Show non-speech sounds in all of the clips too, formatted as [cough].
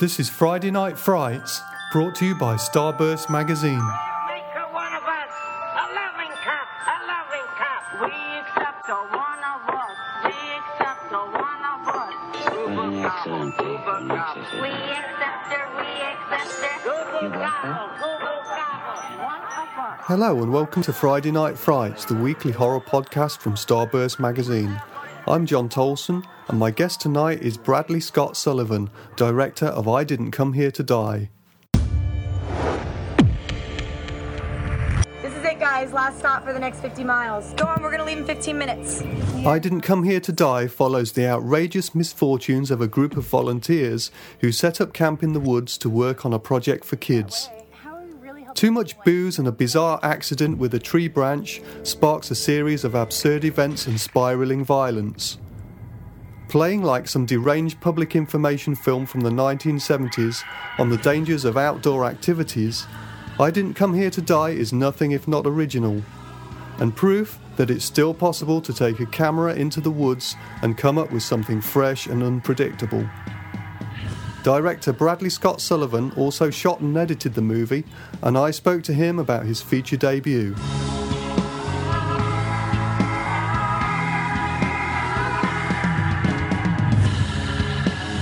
This is Friday Night Frights, brought to you by Starburst Magazine. Make her one of us, a loving cup, a loving cup. We accept her one of us. We accept her one of us. Uber gobble, uber gobble. We accept her, we accept her. Uber gobble. One of us. Hello and welcome to Friday Night Frights, the weekly horror podcast from Starburst Magazine. I'm Jon Towlson, and my guest tonight is Bradley Scott Sullivan, director of I Didn't Come Here to Die. This is it, guys. Last stop for the next 50 miles. Go on, we're gonna leave in 15 minutes. I Didn't Come Here to Die follows the outrageous misfortunes of a group of volunteers who set up camp in the woods to work on a project for kids. How are we really helping Too much booze and a bizarre accident with a tree branch sparks a series of absurd events and spiraling violence. Playing like some deranged public information film from the 1970s on the dangers of outdoor activities, I Didn't Come Here to Die is nothing if not original, and proof that it's still possible to take a camera into the woods and come up with something fresh and unpredictable. Director Bradley Scott Sullivan also shot and edited the movie, and I spoke to him about his feature debut.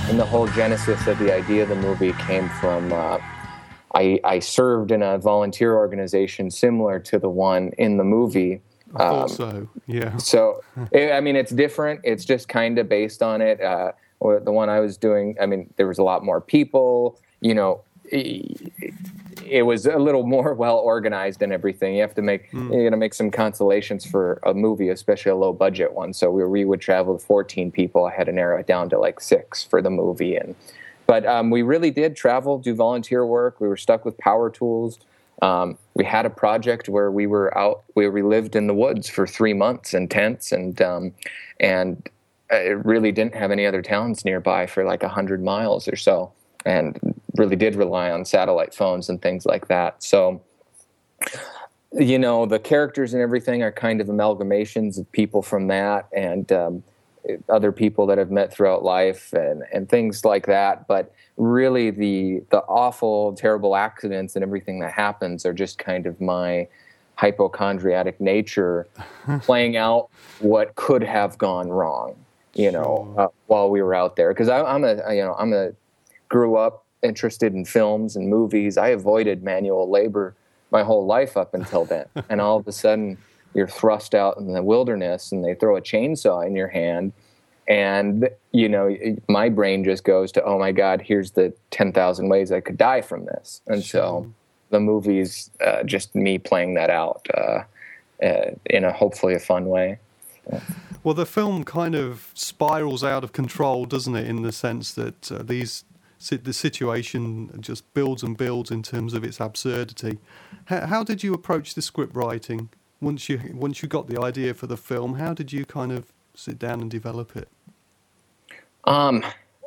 And the whole genesis of the idea of the movie came from uh, I, I served in a volunteer organization similar to the one in the movie. I thought so, yeah. So, [laughs] I mean, it's different. It's just kind of based on it. Uh, or the one I was doing, I mean, there was a lot more people. You know, it, it was a little more [laughs] well organized and everything. You have to make you know make some consolations for a movie, especially a low budget one. So we, we would travel with 14 people. I had to narrow it down to like six for the movie, and but um, we really did travel, do volunteer work. We were stuck with power tools. Um, we had a project where we were out, where we lived in the woods for three months in tents, and um, and it really didn't have any other towns nearby for like a hundred miles or so, and really did rely on satellite phones and things like that. So, you know, the characters and everything are kind of amalgamations of people from that and um, other people that I've met throughout life and and things like that. But really, the the awful, terrible accidents and everything that happens are just kind of my hypochondriatic nature [laughs] playing out what could have gone wrong you know uh, while we were out there. Because i'm a you know i'm a grew up interested in films and movies. I avoided manual labor my whole life up until then. [laughs] And all of a sudden you're thrust out in the wilderness and they throw a chainsaw in your hand. And you know my brain just goes to oh my god here's the 10,000 ways i could die from this. And so the movie's uh, just me playing that out uh, uh, in a hopefully a fun way Well, the film kind of spirals out of control, doesn't it? In the sense that uh, these the situation just builds and builds in terms of its absurdity. How, how did you approach the script writing once you once you got the idea for the film? How did you kind of sit down and develop it? Um,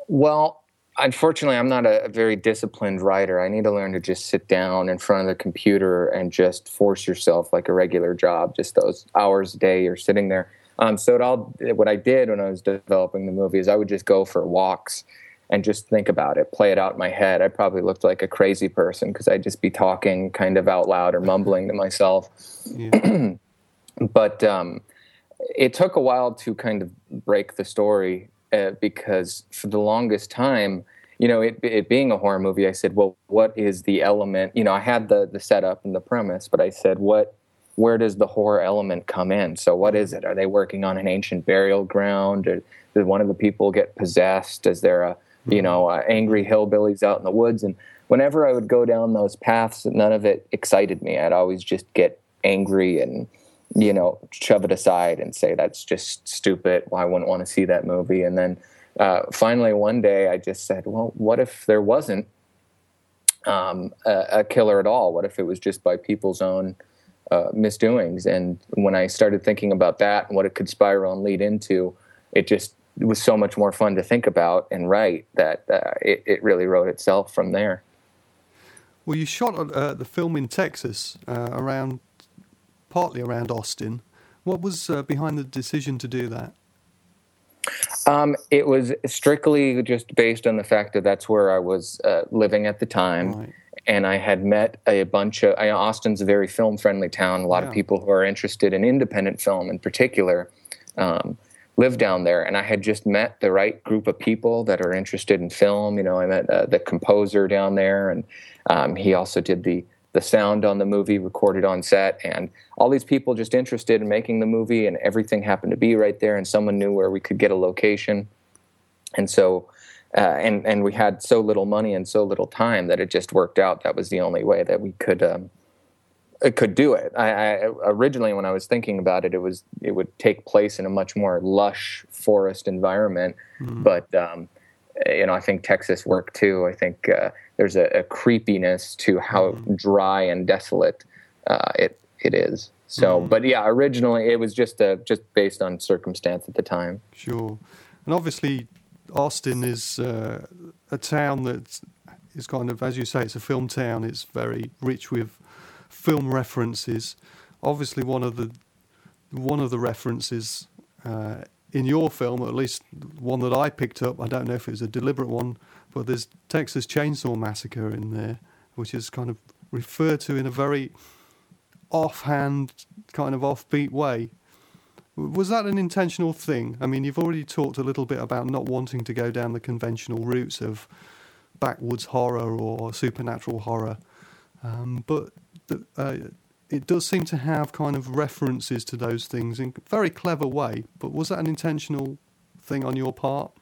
well, unfortunately, I'm not a, a very disciplined writer. I need to learn to just sit down in front of the computer and just force yourself like a regular job, just those hours a day you're sitting there. Um, so it all, what I did when I was developing the movie is I would just go for walks and just think about it, play it out in my head. I probably looked like a crazy person because I'd just be talking kind of out loud or mumbling to myself. Yeah. [clears throat] but um, it took a while to kind of break the story uh, because for the longest time, you know, it, it being a horror movie, I said, well, what is the element? You know, I had the the setup and the premise, but I said, what, where does the horror element come in? So, what is it? Are they working on an ancient burial ground? Or did one of the people get possessed? Is there a, you know, uh, angry hillbillies out in the woods? And whenever I would go down those paths, none of it excited me. I'd always just get angry and you know, shove it aside and say that's just stupid. Well, I wouldn't want to see that movie. And then uh, finally, one day, I just said, "Well, what if there wasn't um, a, a killer at all? What if it was just by people's own uh, misdoings?" And when I started thinking about that and what it could spiral and lead into, it just it was so much more fun to think about and write that uh, it, it really wrote itself from there. Well, you shot uh, the film in Texas, uh, around partly around Austin. What was uh, behind the decision to do that? Um, it was strictly just based on the fact that that's where I was uh, living at the time. Right. And I had met a bunch of, I, Austin's a very film friendly town. A lot Yeah. of people who are interested in independent film in particular um, live down there. And I had just met the right group of people that are interested in film. You know, I met uh, the composer down there, and um, he also did the the sound on the movie recorded on set and all these people just interested in making the movie and everything happened to be right there and someone knew where we could get a location and so uh, and and we had so little money and so little time that it just worked out. That was the only way that we could um, could do it. I, I originally when i was thinking about it it was it would take place in a much more lush forest environment. But um, you know i think texas worked too. I think uh, there's a, a creepiness to how dry and desolate uh, it it is. So but yeah originally it was just uh, just based on circumstance at the time. Sure. And obviously, Austin is uh, a town that is kind of, as you say, it's a film town. It's very rich with film references. Obviously, one of the one of the references uh, in your film, at least one that I picked up, I don't know if it was a deliberate one, but there's Texas Chainsaw Massacre in there, which is kind of referred to in a very offhand, kind of offbeat way. Was that an intentional thing? I mean, you've already talked a little bit about not wanting to go down the conventional routes of backwoods horror or supernatural horror, um, but the, uh, it does seem to have kind of references to those things in a very clever way. But was that an intentional thing on your part?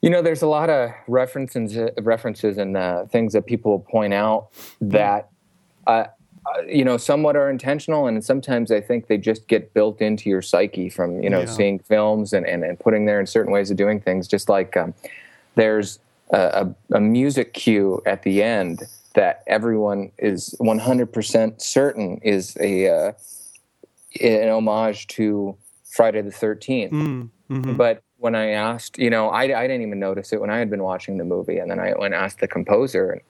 You know, there's a lot of references, references and uh, things that people point out that, uh, uh, you know, somewhat are intentional, and sometimes I think they just get built into your psyche from you know Yeah. seeing films and, and, and putting there in certain ways of doing things. Just like um, there's a, a, a music cue at the end that everyone is 100% certain is a uh, an homage to Friday the 13th. Mm, mhm. But when I asked, you know, I, I didn't even notice it when I had been watching the movie. And then I went and asked the composer, and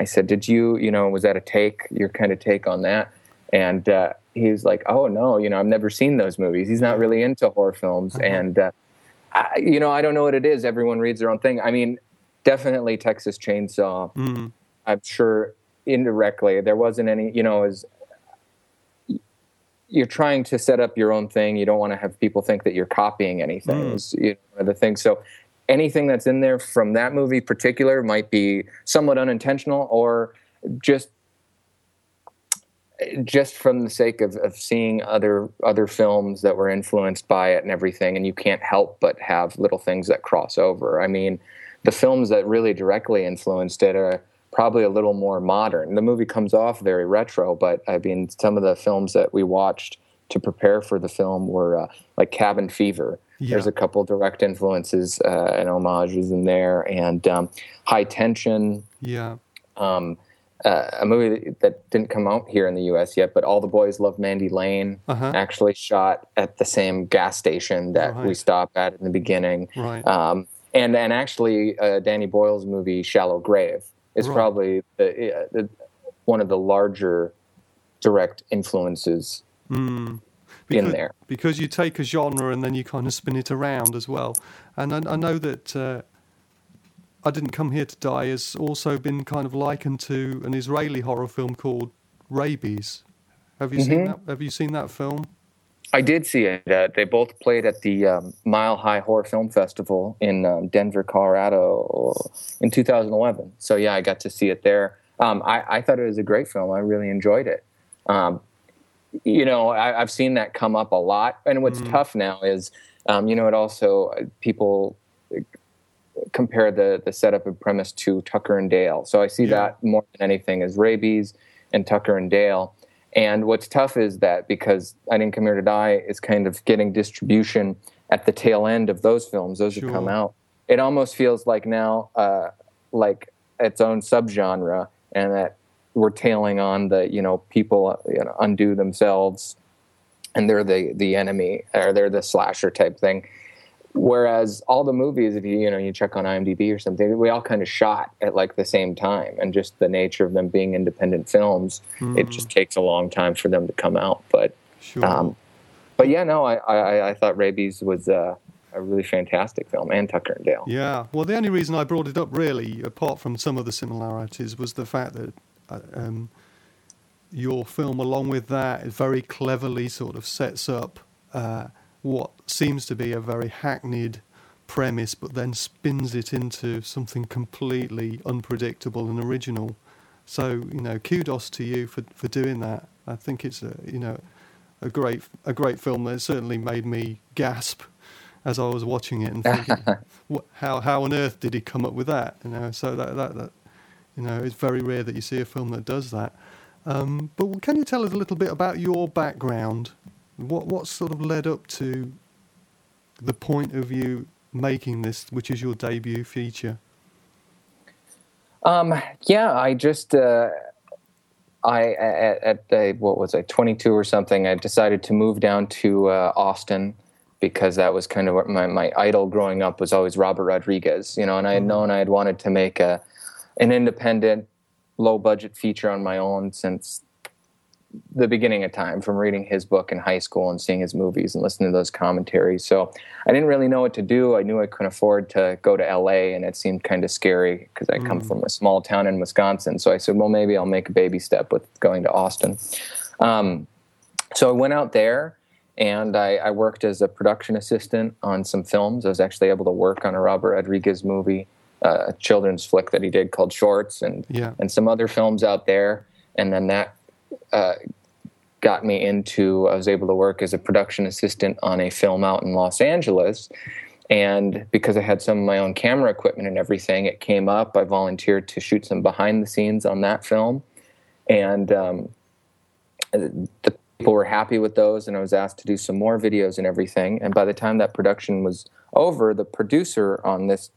I said, Did you, you know, was that a take, your kind of take on that? And uh, he was like, Oh, no, you know, I've never seen those movies. He's not really into horror films. And, uh, I, you know, I don't know what it is. Everyone reads their own thing. I mean, definitely Texas Chainsaw. Mm, I'm sure indirectly there wasn't any, you know, as you're trying to set up your own thing. You don't want to have people think that you're copying anything. Is, you know, the things. So anything that's in there from that movie particular might be somewhat unintentional or just just from the sake of, of seeing other other films that were influenced by it and everything and you can't help but have little things that cross over. I mean the films that really directly influenced it are probably a little more modern. The movie comes off very retro but i mean some of the films that we watched to prepare for the film were uh, like cabin fever Yeah. there's a couple direct influences uh, and homages in there and um, high tension yeah. um, uh, a movie that didn't come out here in the U.S. yet, but All the Boys Love Mandy Lane Uh-huh. actually shot at the same gas station that we Right. stop at in the beginning. Right. Um, and and actually, uh, Danny Boyle's movie Shallow Grave is Right. probably the, uh, the, one of the larger direct influences Mm. In there. because you take a genre and then you kind of spin it around as well. And I, I know that uh, I Didn't Come Here to Die has also been kind of likened to an Israeli horror film called Rabies. Have you seen that? Have you seen that film? I did see it. Uh, they both played at the um, Mile High Horror Film Festival in um, Denver, Colorado, in 2011. So yeah, I got to see it there. Um, I, I thought it was a great film. I really enjoyed it. You know, I, I've seen that come up a lot, and what's tough now is, um, you know, it also uh, people uh, compare the the setup and premise to Tucker and Dale. So I see Yeah. that more than anything as Rabies and Tucker and Dale. And what's tough is that because I Didn't Come Here to Die is kind of getting distribution at the tail end of those films, those have come out. It almost feels like now, uh, like its own subgenre, and that we're tailing on the you know people you know undo themselves, and they're the the enemy or they're the slasher type thing. Whereas all the movies, if you you know you check on IMDb or something, we all kind of shot at like the same time, and just the nature of them being independent films, it just takes a long time for them to come out. But Sure. um, but yeah, no, I, I I thought Rabies was uh, a really fantastic film, and Tucker and Dale. Yeah. Well, the only reason I brought it up, really, apart from some of the similarities, was the fact that uh, um, your film, along with that, it very cleverly sort of sets up uh, what seems to be a very hackneyed premise, but then spins it into something completely unpredictable and original. So, you know, kudos to you for, for doing that. I think it's a, you know, a great a great film that certainly made me gasp as I was watching it and thinking, [laughs] how how on earth did he come up with that? You know, so that that, that you know, it's very rare that you see a film that does that. Um, but can you tell us a little bit about your background? What what sort of led up to the point of you making this, which is your debut feature? Um, yeah, I just uh, I at, at what was I 22 or something. I decided to move down to uh, Austin because that was kind of what my my idol growing up was always Robert Rodriguez. You know, and I had known I had wanted to make a an independent, low budget feature on my own since the beginning of time from reading his book in high school and seeing his movies and listening to those commentaries. So I didn't really know what to do. I knew I couldn't afford to go to LA and it seemed kind of scary because I come from a small town in Wisconsin. So I said, well, maybe I'll make a baby step with going to Austin. Um, so I went out there and I, I, worked as a production assistant on some films. I was actually able to work on a Robert Rodriguez movie, a children's flick that he did called Shorts, and Yeah. and some other films out there. And then that uh, got me into. I was able to work as a production assistant on a film out in Los Angeles. And because I had some of my own camera equipment and everything, it came up. I volunteered to shoot some behind the scenes on that film, and um, the people were happy with those and i was asked to do some more videos and everything and by the time that production was over the producer on this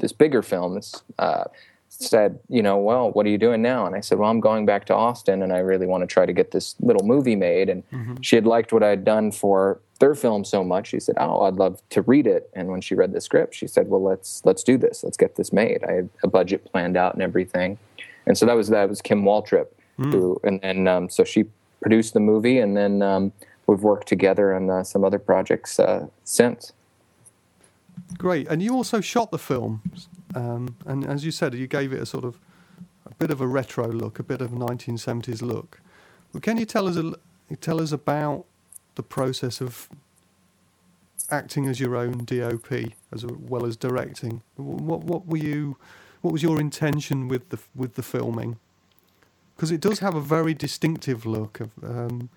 this bigger film this, uh, said you know well what are you doing now? And i said well i'm going back to austin and i really want to try to get this little movie made. And she had liked what i had done for their film so much she said oh i'd love to read it. And when she read the script she said well let's let's do this. Let's get this made. I had a budget planned out and everything. And so that was that was kim waltrip who and then um, so she produced the movie, and then um, we've worked together on uh, some other projects uh, since. Great. And you also shot the film, um, and as you said, you gave it a sort of a bit of a retro look, a bit of a 1970s look. Can you tell us a, tell us about the process of acting as your own DOP as well as directing? What what were you? What was your intention with the with the filming? Because it does have a very distinctive look of. Um,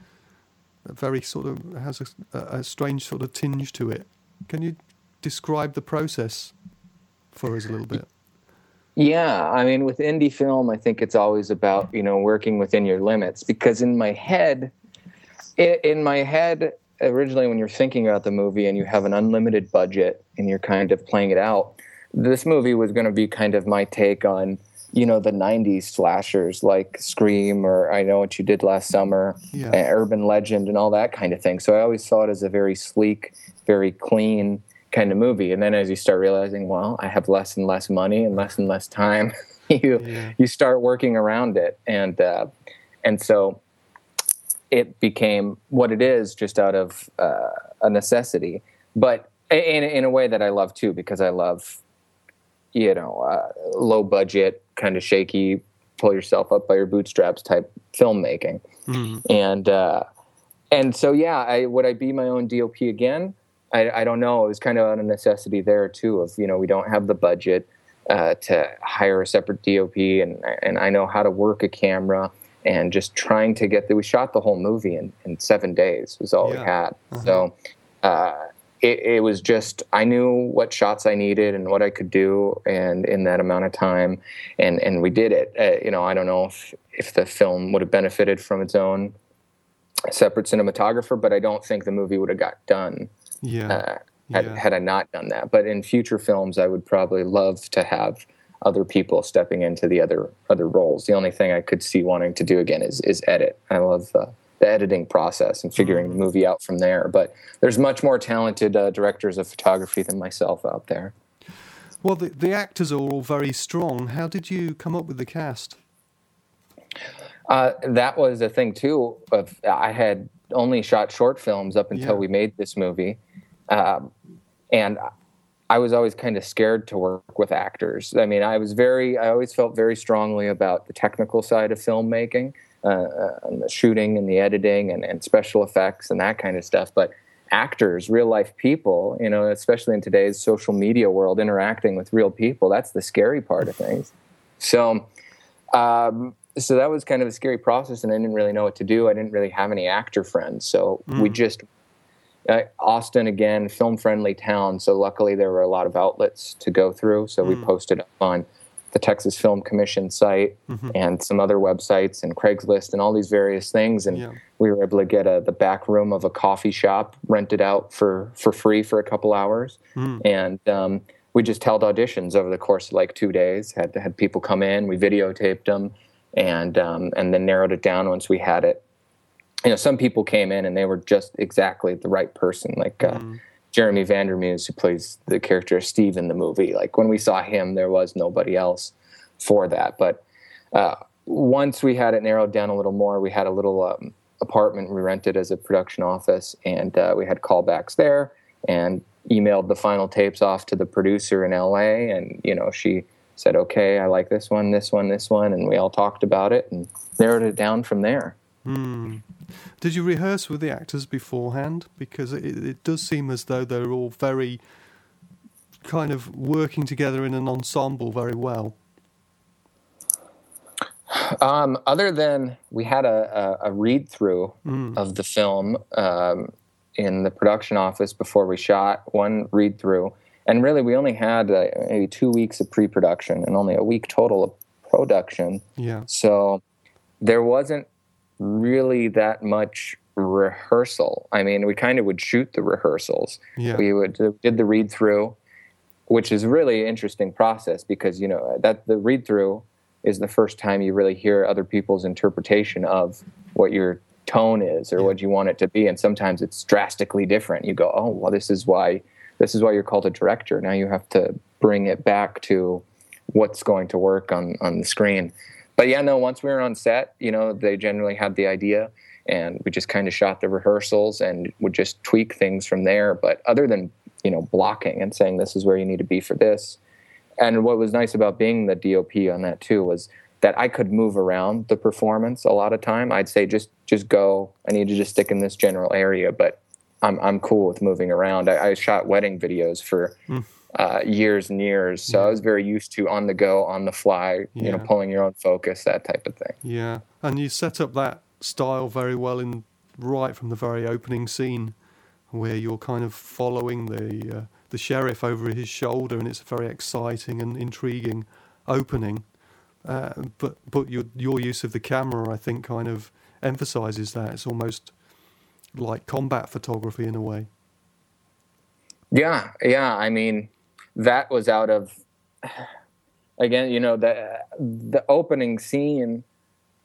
a very sort of has a, a strange sort of tinge to it. Can you describe the process for us a little bit? Yeah, I mean, with indie film, I think it's always about you know working within your limits. Because in my head, in my head, originally when you're thinking about the movie and you have an unlimited budget and you're kind of playing it out, this movie was going to be kind of my take on you know the '90s slashers like Scream or I Know What You Did Last Summer, Yeah. uh, Urban Legend, and all that kind of thing. So I always saw it as a very sleek, very clean kind of movie. And then as you start realizing, well, I have less and less money and less and less time, [laughs] you Yeah. you start working around it, and uh, and so it became what it is just out of uh, a necessity, but in in a way that I love too because I love you know uh, low budget, kind of shaky, pull yourself up by your bootstraps type filmmaking, and uh, and so yeah, I would I be my own DOP again? I, I don't know. It was kind of out of necessity there too. Of you know we don't have the budget uh, to hire a separate DOP, and and I know how to work a camera, and just trying to get the. We shot the whole movie in, in seven days was all we Yeah. had. So uh, it, it was just I knew what shots I needed and what I could do, and in that amount of time, and and we did it. Uh, you know, I don't know if if the film would have benefited from its own separate cinematographer, but I don't think the movie would have got done Yeah. uh, had, Yeah. had I not done that. But in future films, I would probably love to have other people stepping into the other other roles. The only thing I could see wanting to do again is is edit. I love uh, the editing process and figuring the movie out from there. But there's much more talented uh, directors of photography than myself out there. Well, the, the actors are all very strong. How did you come up with the cast? Uh, that was a thing too. Of I had only shot short films up until Yeah. we made this movie, um, and I was always kind of scared to work with actors. I mean, I was very, I always felt very strongly about the technical side of filmmaking, uh, uh, and the shooting and the editing and, and special effects and that kind of stuff. But actors, real life people, you know, especially in today's social media world, interacting with real people, that's the scary part of things. So, um, so that was kind of a scary process, and I didn't really know what to do. I didn't really have any actor friends, so mm. we just uh, Austin again, film friendly town. So luckily there were a lot of outlets to go through. So mm. we posted up on the Texas Film Commission site mm-hmm. and some other websites and Craigslist and all these various things. And yeah. we were able to get a, the back room of a coffee shop rented out for, for free for a couple hours. Mm. And um, we just held auditions over the course of like two days. Had had people come in, we videotaped them, and um, and then narrowed it down once we had it you know, some people came in and they were just exactly the right person, like uh, mm. Jeremy Vandermeuse, who plays the character Steve in the movie. Like when we saw him, there was nobody else for that. But uh, once we had it narrowed down a little more, we had a little um, apartment we rented as a production office, and uh, we had callbacks there, and emailed the final tapes off to the producer in LA, and you know she said, "Okay, I like this one, this one, this one," and we all talked about it and narrowed it down from there. Mm. Did you rehearse with the actors beforehand? Because it, it does seem as though they're all very kind of working together in an ensemble very well. Um, other than we had a, a, a read through mm. of the film um, in the production office before we shot, one read through. And really, we only had uh, maybe two weeks of pre production and only a week total of production. Yeah. So there wasn't really that much rehearsal. I mean, we kind of would shoot the rehearsals. Yeah. We would did the read through, which is really interesting process because you know that the read through is the first time you really hear other people's interpretation of what your tone is or yeah. what you want it to be and sometimes it's drastically different you go oh well this is why this is why you're called a director now you have to bring it back to what's going to work on on the screen but yeah, no, once we were on set, you know, they generally had the idea and we just kind of shot the rehearsals and would just tweak things from there. But other than, you know, blocking and saying this is where you need to be for this. And what was nice about being the DOP on that too was that I could move around the performance a lot of time. I'd say just just go. I need to just stick in this general area, but I'm I'm cool with moving around. I, I shot wedding videos for mm uh, years and years. So yeah. I was very used to on the go, on the fly, you know, pulling your own focus, that type of thing. Yeah, and you set up that style very well in right from the very opening scene, where you're kind of following the uh, the sheriff over his shoulder, and it's a very exciting and intriguing opening. Uh, but but your your use of the camera, I think, kind of emphasizes that. It's almost like combat photography in a way. Yeah, yeah. I mean, that was out of again you know the the opening scene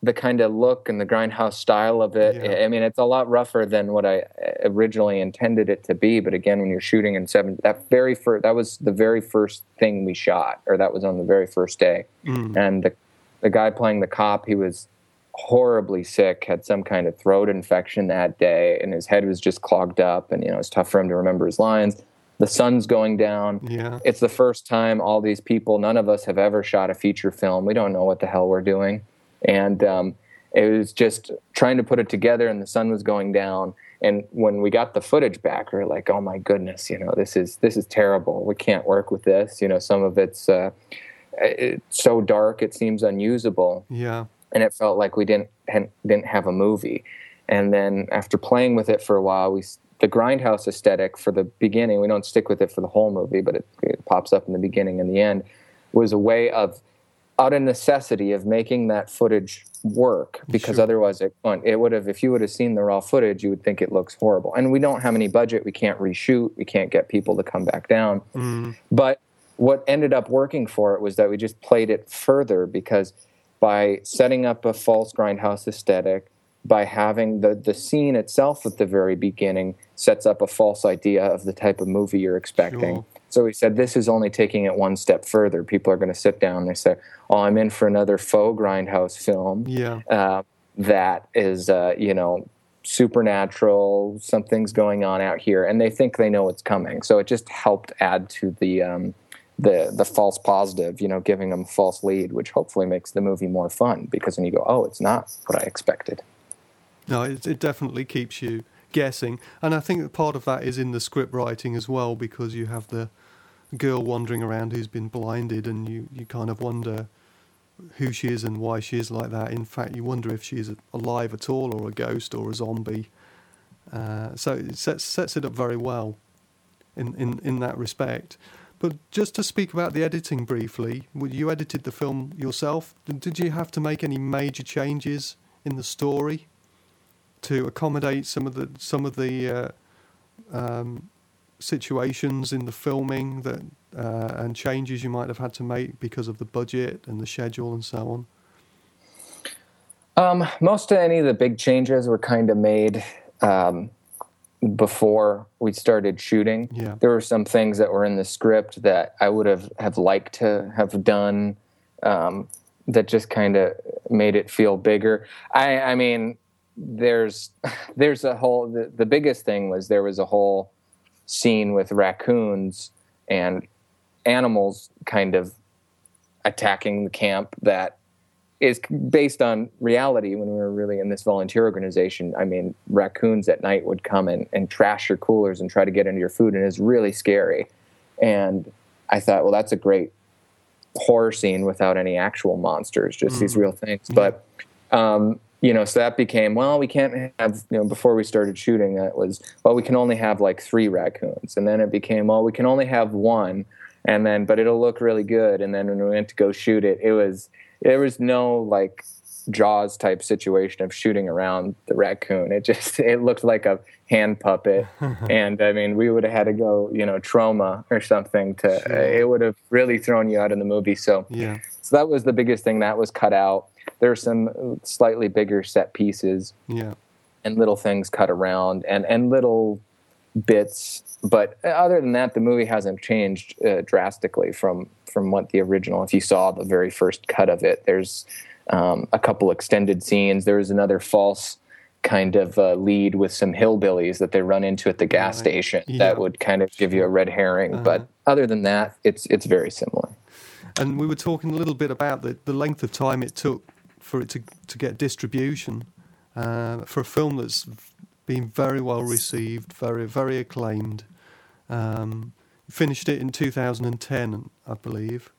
the kind of look and the grindhouse style of it yeah. i mean it's a lot rougher than what i originally intended it to be but again when you're shooting in seven that very first that was the very first thing we shot or that was on the very first day mm. and the the guy playing the cop he was horribly sick had some kind of throat infection that day and his head was just clogged up and you know it's tough for him to remember his lines the sun's going down. Yeah. It's the first time all these people, none of us have ever shot a feature film. We don't know what the hell we're doing. And um, it was just trying to put it together, and the sun was going down. And when we got the footage back, we are like, "Oh my goodness, you know, this is this is terrible. We can't work with this. You know, some of it's uh, it's so dark, it seems unusable. Yeah, and it felt like we didn't didn't have a movie. And then after playing with it for a while, we the grindhouse aesthetic for the beginning we don't stick with it for the whole movie but it, it, pops up in the beginning and the end was a way of out of necessity of making that footage work because sure. otherwise it, it would have if you would have seen the raw footage you would think it looks horrible and we don't have any budget we can't reshoot we can't get people to come back down mm. but what ended up working for it was that we just played it further because by setting up a false grindhouse aesthetic by having the the scene itself at the very beginning sets up a false idea of the type of movie you're expecting. Sure. So he said this is only taking it one step further. People are going to sit down. and They say, "Oh, I'm in for another faux grindhouse film." Yeah. Uh, that is, uh, you know, supernatural, something's going on out here, and they think they know what's coming. So it just helped add to the um, the the false positive, you know, giving them false lead, which hopefully makes the movie more fun because then you go, oh, it's not what I expected. No, it, it definitely keeps you guessing, and I think part of that is in the script writing as well because you have the girl wandering around who's been blinded, and you you kind of wonder who she is and why she is like that. In fact, you wonder if she's alive at all, or a ghost, or a zombie. Uh, so it sets sets it up very well in, in, in that respect. But just to speak about the editing briefly, you edited the film yourself. Did you have to make any major changes in the story to accommodate some of the some of the uh, um, situations in the filming that uh, and changes you might have had to make because of the budget and the schedule and so on? Um, most of any of the big changes were kind of made um, before we started shooting. Yeah. There were some things that were in the script that I would have, have liked to have done um, that just kind of made it feel bigger. I, I mean, there's [laughs] there's a whole the, the biggest thing was there was a whole scene with raccoons and animals kind of attacking the camp that is based on reality when we were really in this volunteer organization. I mean, raccoons at night would come and, and trash your coolers and try to get into your food, and it's really scary. And I thought, well, that's a great horror scene without any actual monsters, just mm. these real things. But um, you know, so that became well, we can't have you know. Before we started shooting, that was well, we can only have like three raccoons, and then it became well, we can only have one, and then but it'll look really good. And then when we went to go shoot it, it was there was no like Jaws type situation of shooting around the raccoon. It just [laughs] it looked like a hand puppet, [laughs] and I mean we would have had to go you know trauma or something to sure. it would have really thrown you out in the movie. So yeah, so that was the biggest thing that was cut out there are some slightly bigger set pieces yeah and little things cut around and and little bits but other than that the movie hasn't changed uh, drastically from from what the original if you saw the very first cut of it there's um, a couple extended scenes there's another false kind of uh, lead with some hillbillies that they run into at the gas right. station yeah. that would kind of give you a red herring uh-huh. but other than that it's it's very similar and we were talking a little bit about the, the length of time it took for it to, to get distribution uh, for a film that's been very well received, very, very acclaimed. Um, finished it in 2010, I believe.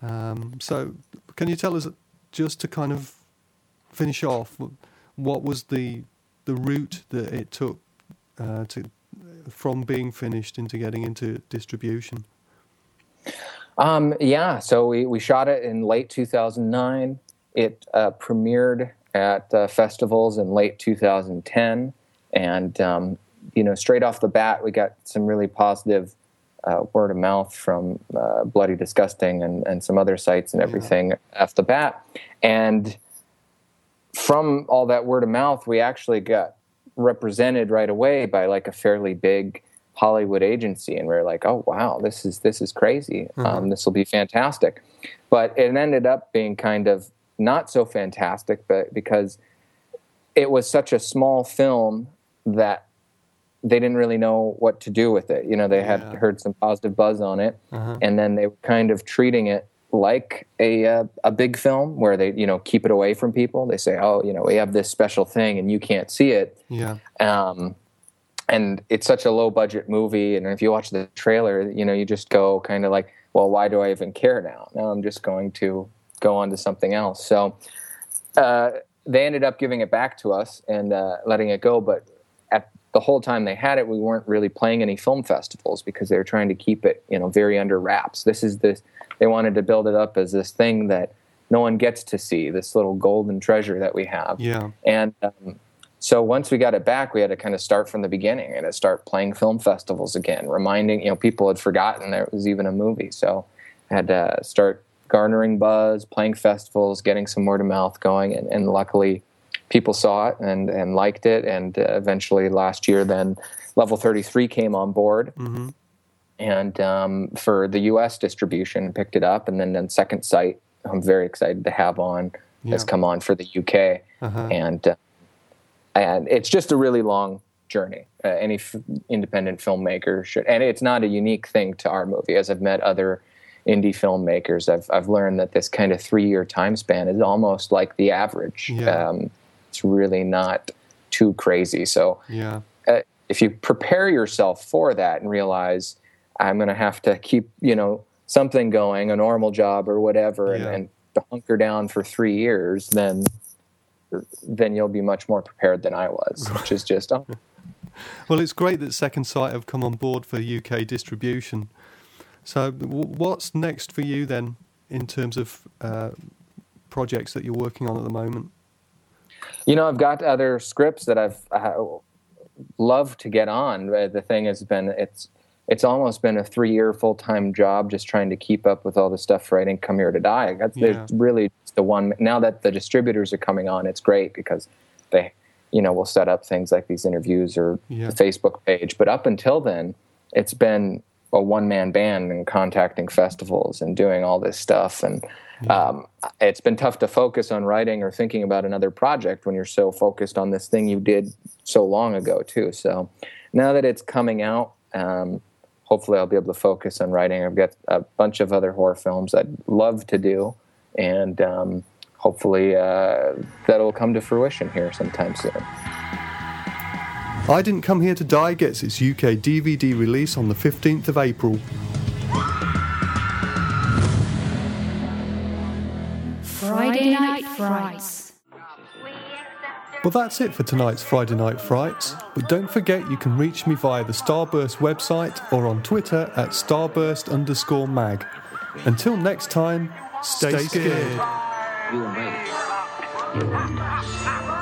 Um, so, can you tell us, just to kind of finish off, what was the the route that it took uh, to from being finished into getting into distribution? Um, yeah, so we, we shot it in late 2009. It uh, premiered at uh, festivals in late 2010, and um, you know, straight off the bat, we got some really positive uh, word of mouth from uh, Bloody Disgusting and, and some other sites and everything yeah. off the bat. And from all that word of mouth, we actually got represented right away by like a fairly big Hollywood agency, and we are like, "Oh wow, this is this is crazy. Mm-hmm. Um, this will be fantastic." But it ended up being kind of not so fantastic, but because it was such a small film that they didn't really know what to do with it. You know, they had yeah. heard some positive buzz on it, uh-huh. and then they were kind of treating it like a uh, a big film where they you know keep it away from people. They say, oh, you know, we have this special thing and you can't see it. Yeah. Um, and it's such a low budget movie, and if you watch the trailer, you know, you just go kind of like, well, why do I even care now? Now I'm just going to go on to something else. So uh, they ended up giving it back to us and uh, letting it go. But at the whole time they had it, we weren't really playing any film festivals because they were trying to keep it, you know, very under wraps. This is this. They wanted to build it up as this thing that no one gets to see, this little golden treasure that we have. Yeah. And um, so once we got it back, we had to kind of start from the beginning and start playing film festivals again, reminding you know people had forgotten there was even a movie. So I had to start garnering buzz, playing festivals, getting some word of mouth going, and, and luckily people saw it and, and liked it. And uh, eventually last year, then Level 33 came on board. Mm-hmm. And um, for the U.S. distribution, picked it up, and then then Second Sight, I'm very excited to have on, yeah. has come on for the UK, uh-huh. and uh, and it's just a really long journey. Uh, any f- independent filmmaker should, and it's not a unique thing to our movie. As I've met other indie filmmakers, I've I've learned that this kind of three year time span is almost like the average. Yeah. Um, it's really not too crazy. So Yeah. uh, if you prepare yourself for that and realize I'm going to have to keep you know something going, a normal job or whatever, Yeah. and, and to hunker down for three years, then then you'll be much more prepared than I was, [laughs] which is just oh, Well, it's great that Second Sight have come on board for UK distribution. So, w- what's next for you then in terms of uh, projects that you're working on at the moment? You know, I've got other scripts that I've loved to get on. The thing has been it's it's almost been a three year full time job just trying to keep up with all the stuff for I didn't come here to die. That's Yeah. really just the one. Now that the distributors are coming on, it's great because they you know will set up things like these interviews or Yeah. the Facebook page. But up until then, it's been a one man band and contacting festivals and doing all this stuff and. Um, it's been tough to focus on writing or thinking about another project when you're so focused on this thing you did so long ago too. So now that it's coming out, um, hopefully I'll be able to focus on writing. I've got a bunch of other horror films I'd love to do, and um, hopefully uh, that'll come to fruition here sometime soon. I Didn't Come Here to Die gets its UK DVD release on the 15th of April. Friday Night Frights. Well, that's it for tonight's Friday Night Frights. But don't forget you can reach me via the Starburst website or on Twitter at starburst underscore mag. Until next time, stay, Stay scared. scared. You were right.